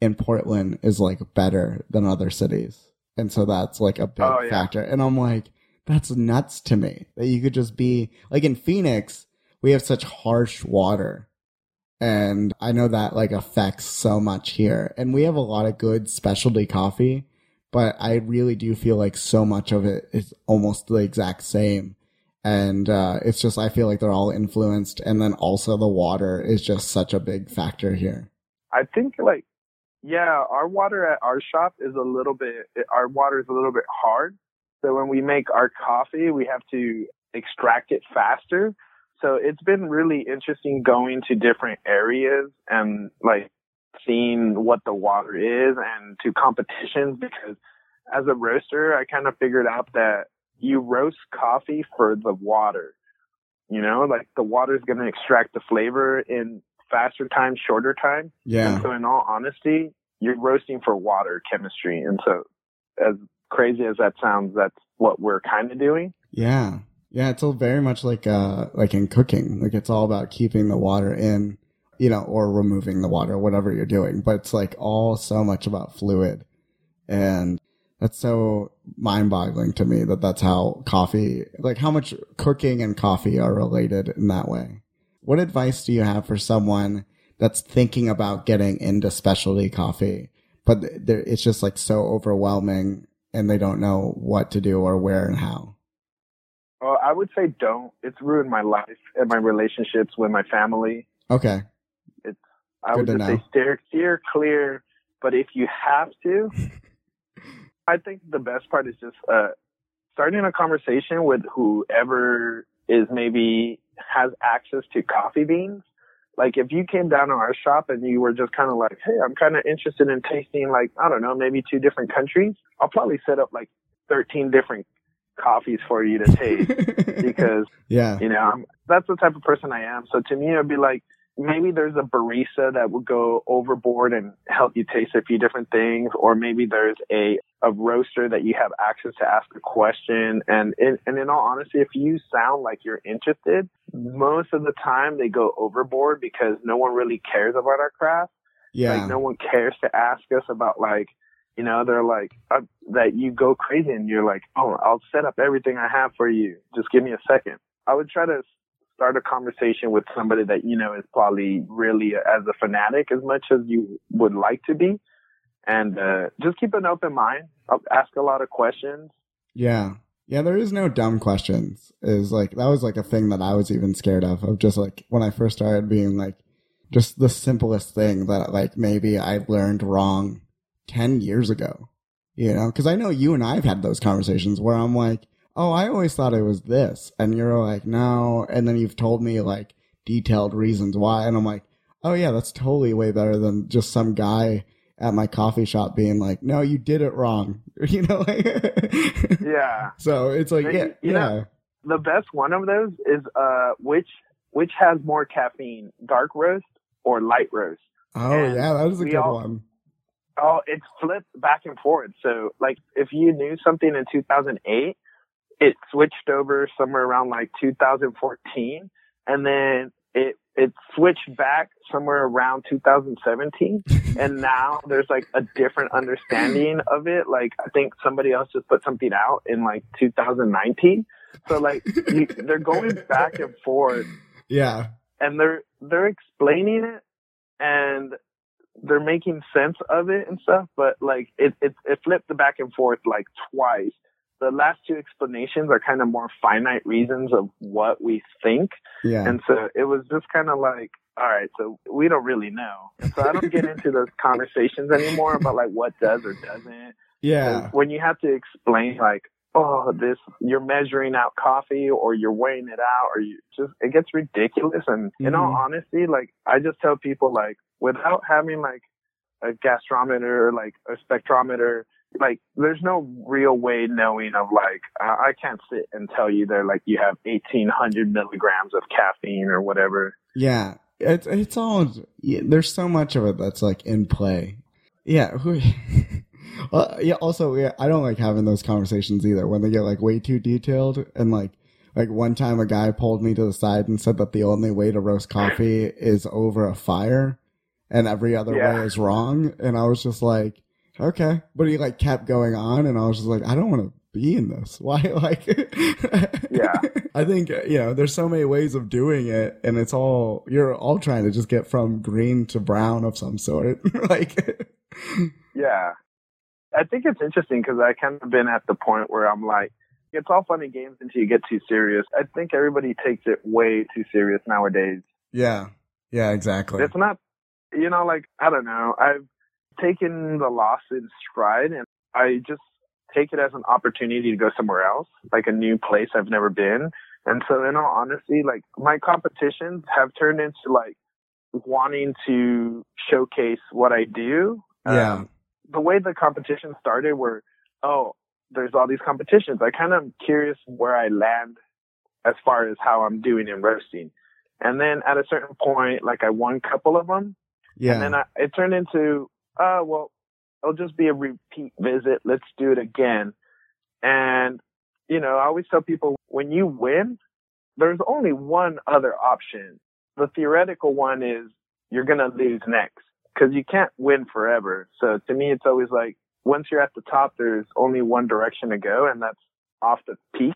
in Portland is like better than other cities. And so that's like a big Oh, yeah. factor. And I'm like, that's nuts to me that you could just be like in Phoenix, we have such harsh water. And I know that like affects so much here. And we have a lot of good specialty coffee, but I really do feel like so much of it is almost the exact same. And uh, it's just, I feel like they're all influenced. And then also the water is just such a big factor here. I think like, yeah, our water at our shop is a little bit, our water is a little bit hard. So when we make our coffee, we have to extract it faster. So it's been really interesting going to different areas and like seeing what the water is and to competitions because as a roaster, I kind of figured out that you roast coffee for the water. You know, like the water is going to extract the flavor in faster time, shorter time. Yeah. And so, in all honesty, you're roasting for water chemistry. And so, as crazy as that sounds, that's what we're kind of doing. Yeah. Yeah. It's all very much like, uh, like in cooking. Like it's all about keeping the water in, you know, or removing the water, whatever you're doing. But it's like all so much about fluid. And that's so mind boggling to me that that's how coffee, like how much cooking and coffee are related in that way. What advice do you have for someone that's thinking about getting into specialty coffee, but it's just like so overwhelming and they don't know what to do or where and how? Well, I would say don't. It's ruined my life and my relationships with my family. Okay. It's I Good would just know. say steer, steer clear. But if you have to, [laughs] I think the best part is just uh, starting a conversation with whoever is maybe has access to coffee beans. Like if you came down to our shop and you were just kind of like, hey, I'm kind of interested in tasting like, I don't know, maybe two different countries, I'll probably set up like 13 different coffees for you to taste [laughs] because yeah. you know, I'm, that's the type of person I am. So to me, it'd be like maybe there's a barista that would go overboard and help you taste a few different things, or maybe there's a a roaster that you have access to ask a question. And in, and in all honesty, if you sound like you're interested, most of the time they go overboard because no one really cares about our craft. Yeah. Like no one cares to ask us about like, you know, they're like uh, that you go crazy and you're like, oh, I'll set up everything I have for you. Just give me a second. I would try to start a conversation with somebody that you know is probably really as a fanatic as much as you would like to be, and uh, just keep an open mind. Ask a lot of questions. Yeah. Yeah, there is no dumb questions. Is like that was like a thing that I was even scared of. Of just like when I first started being like just the simplest thing that like maybe I learned wrong ten years ago. You know, because I know you and I've had those conversations where I'm like, oh, I always thought it was this, and you're like, no, and then you've told me like detailed reasons why, and I'm like, oh yeah, that's totally way better than just some guy at my coffee shop being like, no, you did it wrong. [laughs] You know, like, Yeah, [laughs] so it's like, But, yeah, you yeah, know, the best one of those is uh, which which has more caffeine, dark roast or light roast. oh and yeah, that was a good all- one. Oh, it's flipped back and forth. So, like, if you knew something in 2008, it switched over somewhere around like 2014, and then it it switched back somewhere around 2017, [laughs] and now there's like a different understanding of it. Like, I think somebody else just put something out in like 2019. So, like, you, they're going back and forth Yeah, and they're they're explaining it and they're making sense of it and stuff, but like it it, it flipped the back and forth like twice. The last two explanations are kind of more finite reasons of what we think. yeah, And so it was just kind of like, all right, so we don't really know. And so I don't get into those [laughs] conversations anymore about like what does or doesn't. yeah, When you have to explain like oh, this, you're measuring out coffee or you're weighing it out or you just, it gets ridiculous. And in all Mhm. honesty, like, I just tell people, like, without having like a gastrometer, or, like a spectrometer, like, there's no real way knowing of like, I, I can't sit and tell you that like you have 1800 milligrams of caffeine or whatever. Yeah, it's it's all. Yeah, there's so much of it that's like in play. Yeah. [laughs] Well, yeah. Also, yeah, I don't like having those conversations either when they get like way too detailed and like. Like one time, a guy pulled me to the side and said that the only way to roast coffee is over a fire, and every other Yeah. way is wrong. And I was just like, okay, but he like kept going on, and I was just like, I don't want to be in this. [laughs] Why? Like, [laughs] Yeah. I think uh, you know, there's so many ways of doing it, and it's all you're all trying to just get from green to brown of some sort. [laughs] like, Yeah. I think it's interesting because I kind of been at the point where I'm like, it's all fun and games until you get too serious. I think everybody takes it way too serious nowadays. yeah, yeah, exactly. It's not, you know, like, I don't know. I've taken the loss in stride and I just take it as an opportunity to go somewhere else, like a new place I've never been. And so in all honesty, like my competitions have turned into like wanting to showcase what I do. Yeah. Um, the way the competition started were, oh, there's all these competitions. I kind of curious where I land as far as how I'm doing in roasting. And then at a certain point, like I won a couple of them. yeah, And then I, it turned into, oh, well, it'll just be a repeat visit. Let's do it again. And, you know, I always tell people when you win, there's only one other option. The theoretical one is you're going to lose next because you can't win forever. So to me, it's always like once you're at the top, there's only one direction to go and that's off the peak.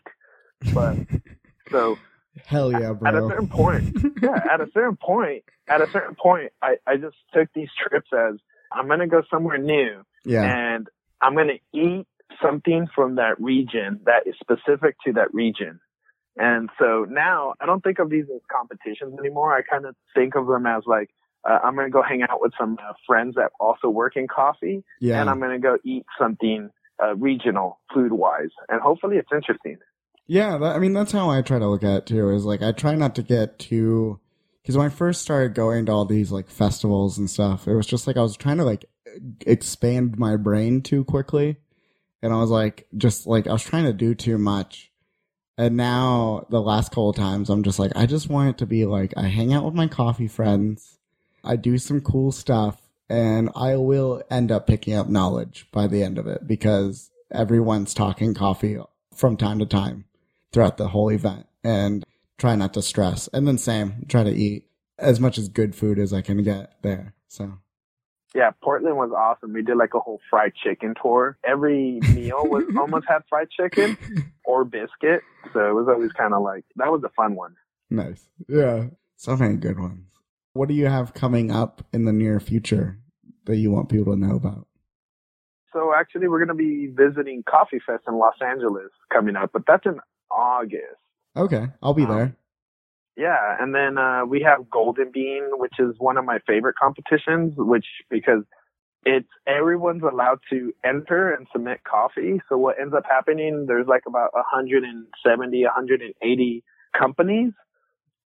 But [laughs] so hell yeah, bro. at a certain point, yeah, at a certain point, at a certain point, I, I just took these trips as I'm going to go somewhere new yeah, and I'm going to eat something from that region that is specific to that region. And so now I don't think of these as competitions anymore. I kind of think of them as like, uh, I'm going to go hang out with some uh, friends that also work in coffee yeah. and I'm going to go eat something uh, regional food wise. And hopefully it's interesting. Yeah, that, I mean that's how I try to look at it too. Is like I try not to get too because when I first started going to all these like festivals and stuff, it was just like I was trying to like expand my brain too quickly, and I was like just like I was trying to do too much. And now the last couple of times, I'm just like I just want it to be like I hang out with my coffee friends, I do some cool stuff, and I will end up picking up knowledge by the end of it because everyone's talking coffee from time to time throughout the whole event. And try not to stress. And then same, try to eat as much as good food as I can get there. So Yeah, Portland was awesome. We did like a whole fried chicken tour. Every meal was [laughs] almost had fried chicken or biscuit. So it was always kind of like, that was a fun one. nice. Yeah. So many good ones. What do you have coming up in the near future that you want people to know about? So actually, we're going to be visiting Coffee Fest in Los Angeles coming up, but that's in August. Okay. I'll be Um, there. Yeah, and then uh, we have Golden Bean, which is one of my favorite competitions, which because it's everyone's allowed to enter and submit coffee. So what ends up happening, there's like about 170, 180 companies,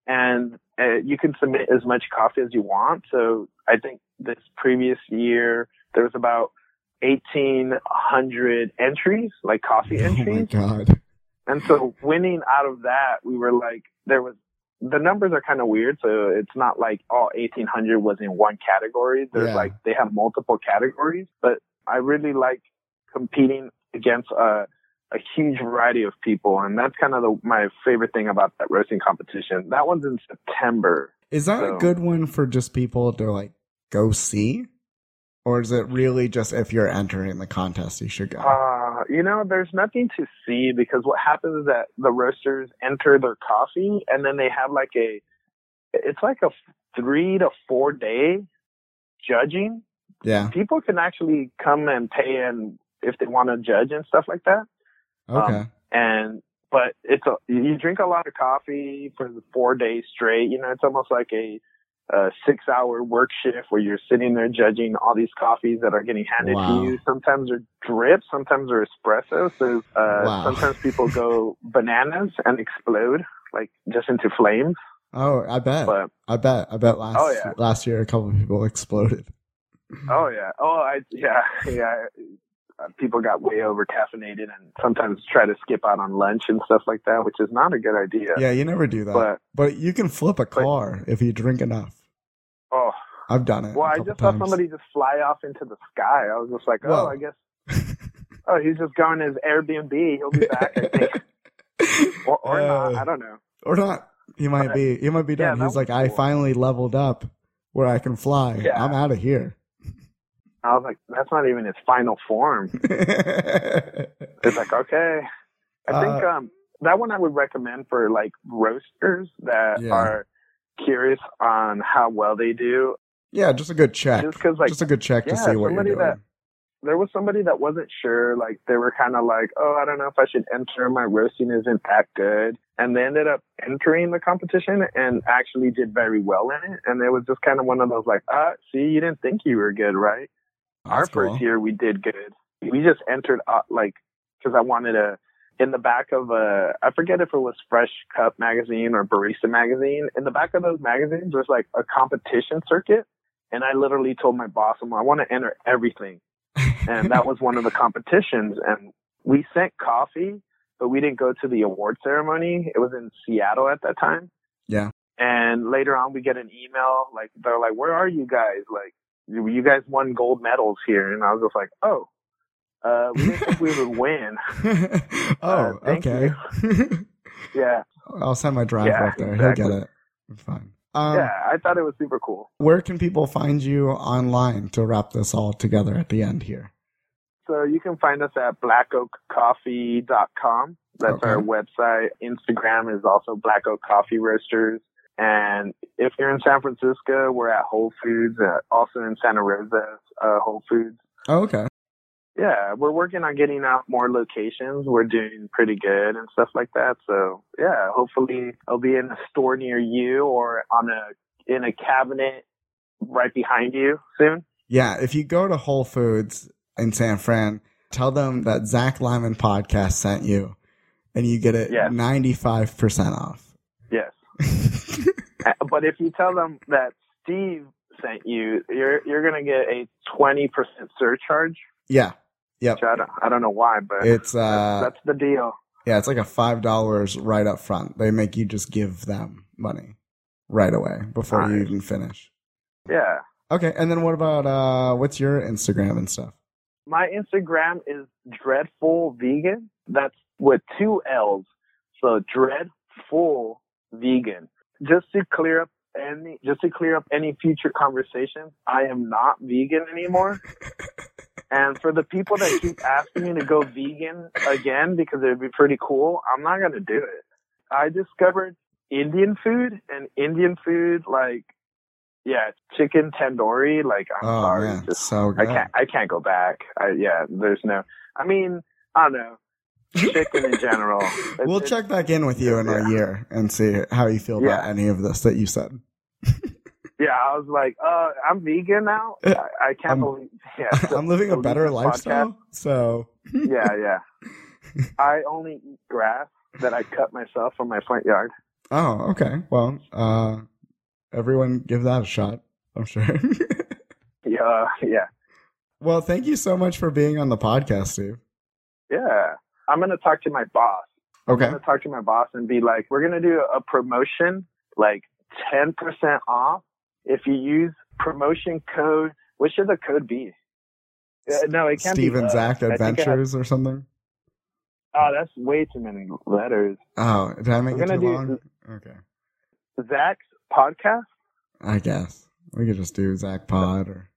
and uh, you can submit as much coffee as you want. So I think this previous year there was about 1,800 entries, like coffee entries. [laughs] Oh my god. And so winning out of that, we were like, there was, the numbers are kind of weird. So it's not like all 1800 was in one category. There's Yeah. like, they have multiple categories, but I really like competing against a, a huge variety of people. And that's kind of the, my favorite thing about that roasting competition. That one's in September. Is that a good one for just people to like go see? Or is it really just if you're entering the contest you should go? Uh, you know, there's nothing to see because what happens is that the roasters enter their coffee and then they have like a, it's like a three to four day judging. yeah. People can actually come and pay and if they want to judge and stuff like that. Okay. Um, and, but it's a, you drink a lot of coffee for the four days straight. You know, it's almost like a, a six hour work shift where you're sitting there judging all these coffees that are getting handed Wow. to you. Sometimes they're drips, sometimes they're espresso. So uh, Wow. sometimes people go [laughs] bananas and explode, like just into flames. Oh, I bet. But I bet. I bet last Oh, yeah. last year a couple of people [laughs] exploded. oh yeah, oh I yeah [laughs] yeah. Uh, people got way over caffeinated and sometimes try to skip out on lunch and stuff like that, which is not a good idea. Yeah, you never do that. But, But you can flip a car if you drink enough. oh I've done it. well, I just saw somebody just fly off into the sky. I was just like, oh, Whoa. I guess. [laughs] Oh, he's just going to his Airbnb. He'll be back, I think, [laughs] or, or not. Uh, I don't know. or not. He might But- be. He might be done. that He's like, was I finally leveled up where I can fly. Yeah. I'm out of here. I was like, that's not even his final form. [laughs] It's like, okay. I think Uh, um that one I would recommend for like roasters that Yeah. are curious on how well they do. yeah, just a good check. Just because like just a good check to see what you're doing. that- there was somebody that wasn't sure, like they were kind of like, oh, I don't know if I should enter. My roasting isn't that good, and they ended up entering the competition and actually did very well in it. And it was just kind of one of those like, ah, see, you didn't think you were good, right? Our That's cool. first year we did good. We just entered uh, like because I wanted to in the back of a I forget if it was Fresh Cup magazine or Barista magazine. In the back of those magazines, there's like a competition circuit, and I literally told my boss, I'm, I want to enter everything, and that was one of the competitions. And we sent coffee, but we didn't go to the award ceremony. It was in Seattle at that time. Yeah. And later on, we get an email like they're like, "Where are you guys? Like, you guys won gold medals here." And I was just like, "Oh, uh, we didn't think we would [laughs] win." oh, Uh, okay. [laughs] Yeah, I'll send my driver Yeah, up there. exactly. He'll get it. It's fine. Um, yeah, I thought it was super cool. Where can people find you online to wrap this all together at the end here? So you can find us at blackoakcoffee.com. That's Okay. our website. Instagram is also Black Oak Coffee Roasters. And if you're in San Francisco, we're at Whole Foods, uh, also in Santa Rosa, uh, Whole Foods. Oh, okay. Yeah, we're working on getting out more locations. We're doing pretty good and stuff like that. So yeah, hopefully I'll be in a store near you or on a in a cabinet right behind you soon. Yeah, if you go to Whole Foods in San Fran, tell them that Zach Lyman podcast sent you, and you get it ninety five percent off. Yes. [laughs] But if you tell them that Steve sent you, you're you're gonna get a twenty percent surcharge. yeah, yep. Which I don't I don't know why, but It's uh, that's the deal. yeah, it's like a five dollars right up front. They make you just give them money right away before you even finish. Yeah. Okay, and then what about uh, what's your Instagram and stuff? My Instagram is dreadful vegan. That's with two L's. So dreadful vegan. Just to clear up any just to clear up any future conversations, I am not vegan anymore. [laughs] and for the people that keep asking me to go vegan again because it would be pretty cool, I'm not gonna do it. I discovered Indian food and Indian food like yeah, chicken tandoori, like I'm oh sorry, man, just so I can't. I can't go back. I, yeah, there's no. I mean, I don't know. Chicken in general. [laughs] It- we'll it- check back in with you in yeah. a year and see how you feel about any of this that you said. [laughs] Yeah, I was like, uh, I'm vegan now. [laughs] I, I can't I'm- believe. Yeah, so- I'm living a better lifestyle, so yeah, yeah. I only eat grass that I cut myself from my front yard. oh, okay. Well, uh, everyone give that a shot. I'm sure. Yeah, yeah, well, thank you so much for being on the podcast, Steve. yeah. I'm gonna talk to my boss. Okay. I'm gonna talk to my boss and be like, we're gonna do a promotion, like 10% off if you use promotion code. What should the code be? Uh, no, it can't be. I has- Adventures or something. oh, that's way too many letters. Oh, did I make We're it too long? Okay. Zach's podcast, I guess we could just do Zach Pod or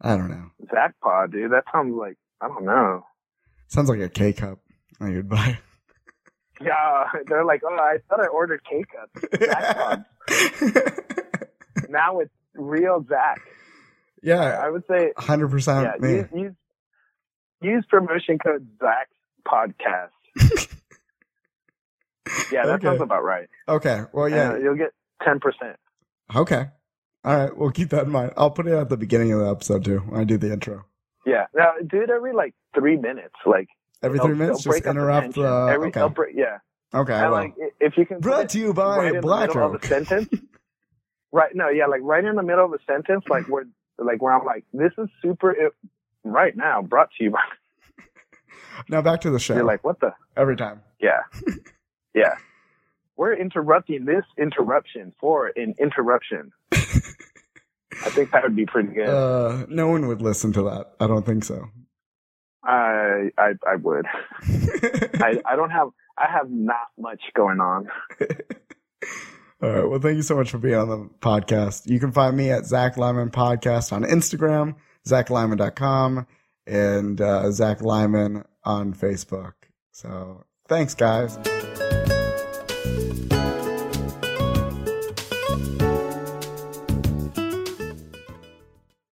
I don't know. Zach Pod, dude. That sounds like I don't know. Sounds like a K cup I could buy. Yeah, they're like, oh, I thought I ordered K cups. [laughs] Now it's real Zach. yeah, I would say, hundred percent yeah, me. use, use use promotion code Zach's podcast. [laughs] yeah, that Okay. sounds about right. Okay. Well, Yeah, yeah. you'll get ten percent. Okay. All right, we'll keep that in mind. I'll put it at the beginning of the episode too when I do the intro. Yeah. Now do it every like three minutes. Like Every 3 minutes, just interrupt. The Uh, every, okay. break- yeah. Okay. And like if you can Brought to you by right in Black of a [laughs] sentence. right. No. Yeah. Like right in the middle of a sentence, like where like where I'm like, this is super. It, right now, brought to you by. [laughs] Now back to the show. You're like, what the? Every time. Yeah. [laughs] yeah. We're interrupting this interruption for an interruption. I think that would be pretty good. Uh, no one would listen to that. I don't think so. I I I would. [laughs] I I don't have I have not much going on. [laughs] All right. Well, thank you so much for being on the podcast. You can find me at Zach Lyman Podcast on Instagram, ZachLyman.com, and uh, Zach Lyman on Facebook. So thanks, guys.